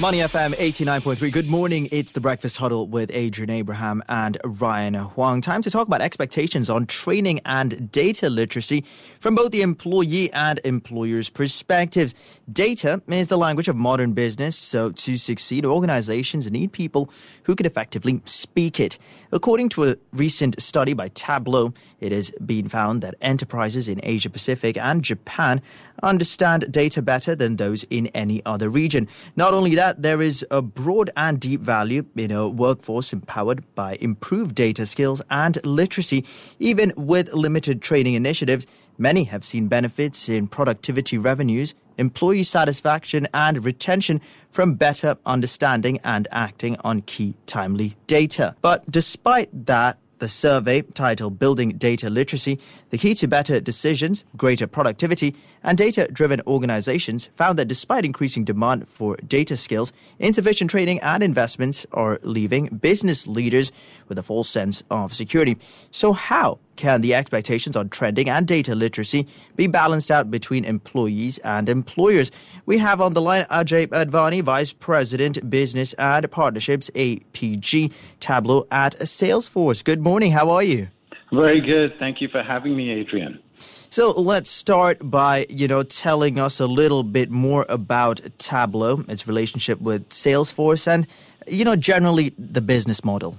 Money FM 89.3. Good morning. It's the Breakfast Huddle with Adrian Abraham and Ryan Huang. Time to talk about expectations on training and data literacy from both the employee and employer's perspectives. Data is the language of modern business, so to succeed, organizations need people who can effectively speak it. According to a recent study by Tableau, it has been found that enterprises in Asia Pacific and Japan understand data better than those in any other region. Not only that, that there is a broad and deep value in a workforce empowered by improved data skills and literacy, even with limited training initiatives. Many have seen benefits in productivity revenues, employee satisfaction, and retention from better understanding and acting on key timely data. But despite that, the survey, titled Building Data Literacy, the key to better decisions, greater productivity, and data driven organizations, found that despite increasing demand for data skills, insufficient training and investments are leaving business leaders with a false sense of security. So, how can the expectations on trending and data literacy be balanced out between employees and employers? We have on the line Ajay Advani, Vice President, Business and Partnerships, APJ Tableau at Salesforce. Good morning. How are you? Very good. Thank you for having me, Adrian. So let's start by, you know, telling us a little bit more about Tableau, its relationship with Salesforce, and, you know, generally the business model.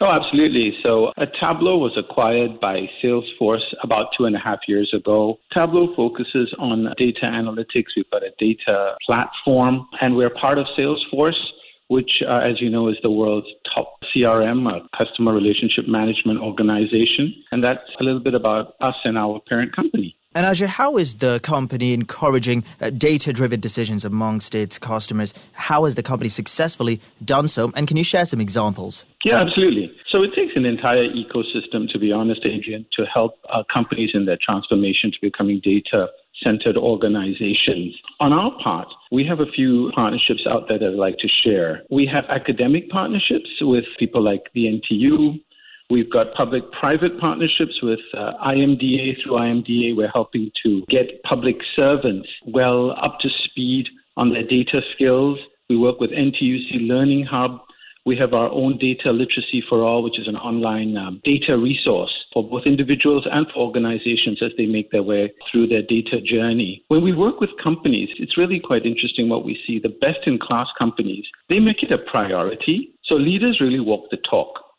Oh, absolutely. So uh, Tableau was acquired by Salesforce about two and a half years ago. Tableau focuses on data analytics. We've got a data platform, and we're part of Salesforce which, uh, as you know, is the world's top CRM, a customer relationship management organization. And that's a little bit about us and our parent company. And Ajay, how is the company encouraging uh, data driven decisions amongst its customers? How has the company successfully done so? And can you share some examples? Yeah, absolutely. So it takes an entire ecosystem, to be honest, Adrian, to help uh, companies in their transformation to becoming data centered organizations. On our part, we have a few partnerships out there that I'd like to share. We have academic partnerships with people like the NTU, We've got public private partnerships with uh, IMDA. Through IMDA, we're helping to get public servants well up to speed on their data skills. We work with NTUC Learning Hub. We have our own Data Literacy for All, which is an online um, data resource for both individuals and for organizations as they make their way through their data journey. When we work with companies, it's really quite interesting what we see. The best in class companies, they make it a priority. So leaders really walk the talk.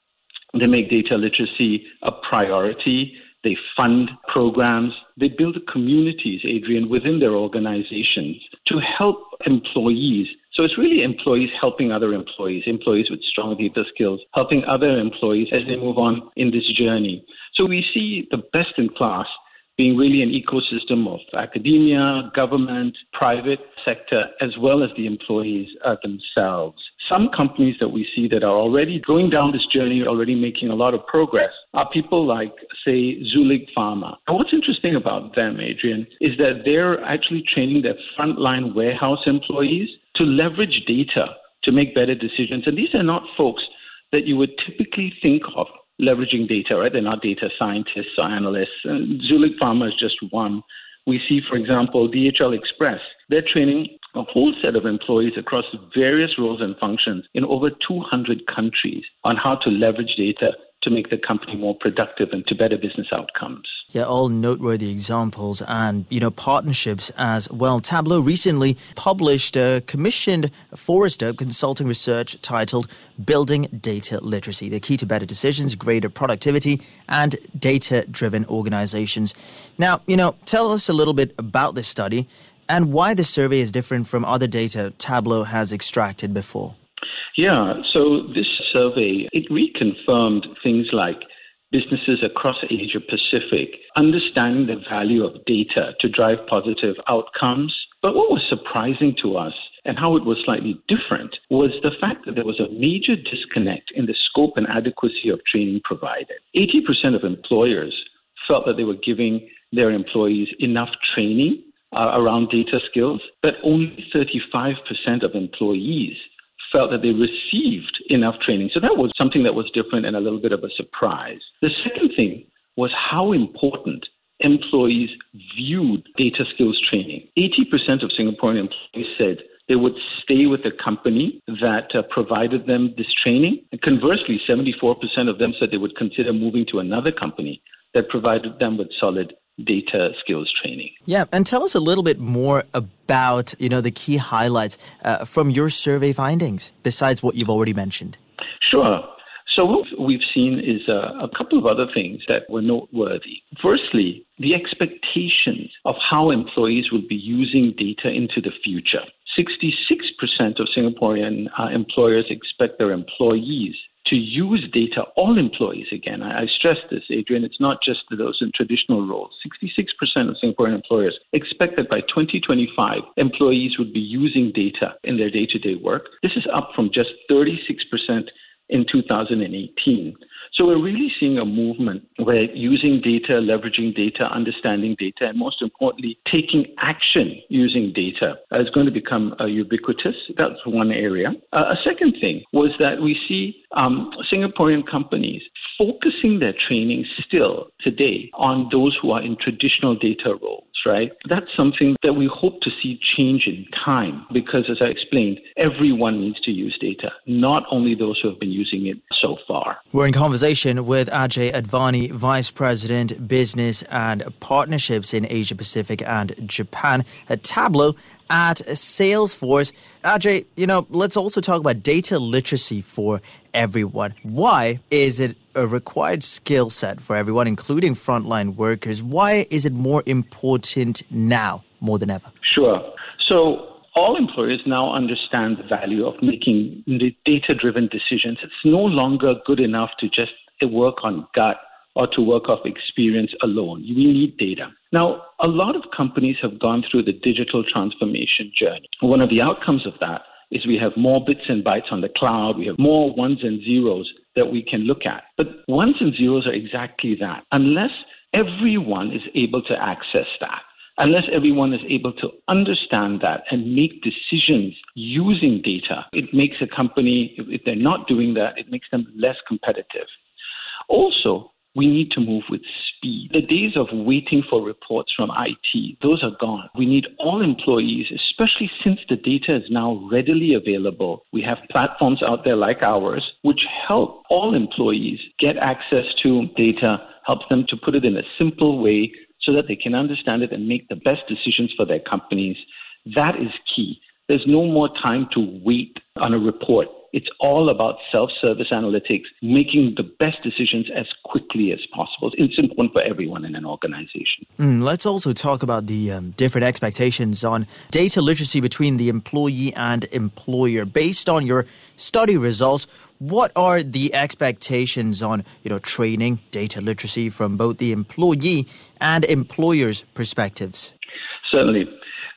They make data literacy a priority. They fund programs. They build communities, Adrian, within their organizations to help employees. So it's really employees helping other employees, employees with strong data skills, helping other employees as they move on in this journey. So we see the best in class being really an ecosystem of academia, government, private sector, as well as the employees uh, themselves. Some companies that we see that are already going down this journey, already making a lot of progress, are people like, say, Zuellig Pharma. And what's interesting about them, Adrian, is that they're actually training their frontline warehouse employees to leverage data to make better decisions. And these are not folks that you would typically think of leveraging data, right? They're not data scientists or analysts. And Pharma is just one. We see, for example, DHL Express. They're training a whole set of employees across various roles and functions in over 200 countries on how to leverage data to make the company more productive and to better business outcomes. Yeah, all noteworthy examples and, you know, partnerships as well. Tableau recently published a commissioned Forrester consulting research titled Building Data Literacy, the key to better decisions, greater productivity, and data driven organizations. Now, you know, tell us a little bit about this study and why the survey is different from other data Tableau has extracted before. Yeah, so this survey, it reconfirmed things like businesses across Asia Pacific understanding the value of data to drive positive outcomes. But what was surprising to us and how it was slightly different was the fact that there was a major disconnect in the scope and adequacy of training provided. 80% of employers felt that they were giving their employees enough training uh, around data skills, but only 35% of employees felt that they received enough training. So that was something that was different and a little bit of a surprise. The second thing was how important employees viewed data skills training. 80% of Singaporean employees said they would stay with the company that uh, provided them this training. And conversely, 74% of them said they would consider moving to another company that provided them with solid data skills training. Yeah, and tell us a little bit more about you know the key highlights uh, from your survey findings besides what you've already mentioned. Sure. So what we've seen is a, a couple of other things that were noteworthy. Firstly, the expectations of how employees will be using data into the future. 66% of Singaporean uh, employers expect their employees to use data, all employees again. I, I, stress this, Adrian, it's not just those in traditional roles. 66% of Singaporean employers expect that by 2025, employees would be using data in their day to day work. This is up from just 36% in 2018. So we're really seeing a movement where using data, leveraging data, understanding data, and most importantly, taking action using data is going to become uh, ubiquitous. That's one area. Uh, a second thing was that we see um, Singaporean companies focusing their training still today on those who are in traditional data roles right? That's something that we hope to see change in time because, as I explained, everyone needs to use data, not only those who have been using it so far. We're in conversation with Ajay Advani, Vice President, Business and Partnerships in Asia Pacific and Japan at Tableau at Salesforce. Ajay, you know, let's also talk about data literacy for everyone. Why is it a required skill set for everyone, including frontline workers? Why is it more important now more than ever? Sure. So, all employers now understand the value of making data driven decisions. It's no longer good enough to just work on gut or to work off experience alone. We need data. Now, a lot of companies have gone through the digital transformation journey. One of the outcomes of that is we have more bits and bytes on the cloud, we have more ones and zeros that we can look at. But ones and zeros are exactly that. Unless everyone is able to access that, unless everyone is able to understand that and make decisions using data, it makes a company, if they're not doing that, it makes them less competitive. Also, we need to move with speed. The days of waiting for reports from IT, those are gone. We need all employees, especially since the data is now readily available. We have platforms out there like ours, which help all employees get access to data, helps them to put it in a simple way so that they can understand it and make the best decisions for their companies. That is key. There's no more time to wait on a report. It's all about self service analytics, making the best decisions as quickly as possible. It's important for everyone in an organization. Mm, let's also talk about the um, different expectations on data literacy between the employee and employer. Based on your study results, what are the expectations on you know training data literacy from both the employee and employer's perspectives? Certainly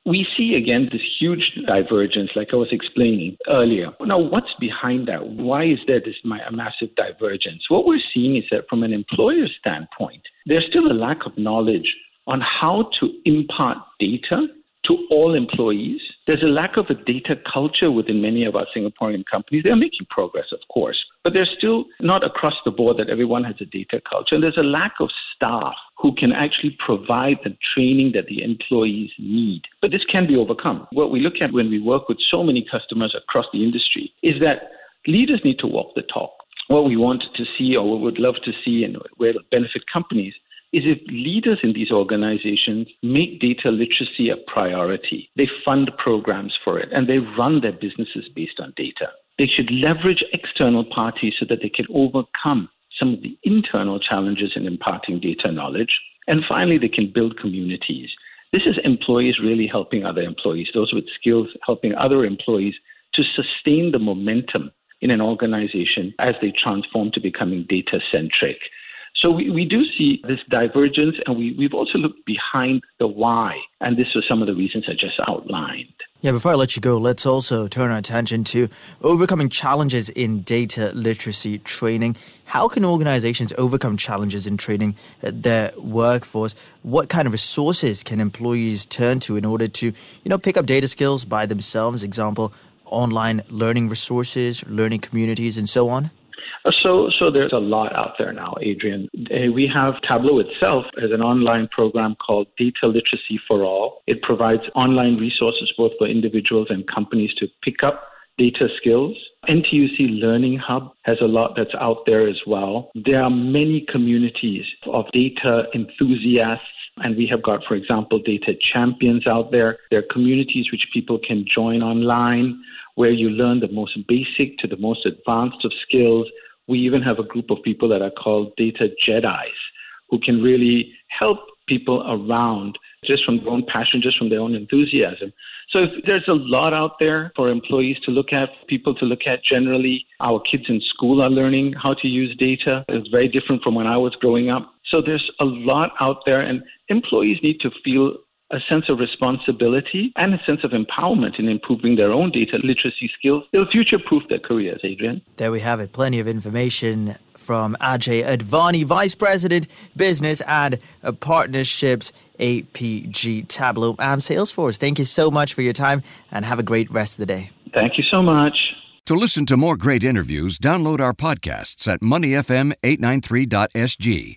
we see again this huge divergence, like I was explaining earlier. Now, what's behind that? Why is there this massive divergence? What we're seeing is that from an employer standpoint, there's still a lack of knowledge on how to impart data to all employees. There's a lack of a data culture within many of our Singaporean companies. They're making progress, of course, but there's still not across the board that everyone has a data culture. And there's a lack of staff who can actually provide the training that the employees need. But this can be overcome. What we look at when we work with so many customers across the industry is that leaders need to walk the talk. What we want to see or we would love to see and where it benefit companies is if leaders in these organizations make data literacy a priority, they fund programs for it, and they run their businesses based on data. They should leverage external parties so that they can overcome some of the internal challenges in imparting data knowledge. And finally, they can build communities. This is employees really helping other employees, those with skills helping other employees to sustain the momentum in an organization as they transform to becoming data centric. So we, we do see this divergence, and we, we've also looked behind the why. And this was some of the reasons I just outlined. Yeah, before I let you go, let's also turn our attention to overcoming challenges in data literacy training. How can organizations overcome challenges in training uh, their workforce? What kind of resources can employees turn to in order to, you know, pick up data skills by themselves? Example, online learning resources, learning communities, and so on? So, so there's a lot out there now, Adrian. Uh, we have Tableau itself as an online program called Data Literacy for All. It provides online resources both for individuals and companies to pick up data skills. NTUC Learning Hub has a lot that's out there as well. There are many communities of data enthusiasts and we have got, for example, data champions out there. There are communities which people can join online where you learn the most basic to the most advanced of skills. We even have a group of people that are called data Jedi's who can really help people around just from their own passion, just from their own enthusiasm. So there's a lot out there for employees to look at, people to look at generally. Our kids in school are learning how to use data. It's very different from when I was growing up. So there's a lot out there, and employees need to feel a sense of responsibility and a sense of empowerment in improving their own data literacy skills. They'll future proof their careers, Adrian. There we have it. Plenty of information from Ajay Advani, Vice President, Business and Partnerships, APJ Tableau and Salesforce. Thank you so much for your time and have a great rest of the day. Thank you so much. To listen to more great interviews, download our podcasts at moneyfm893.sg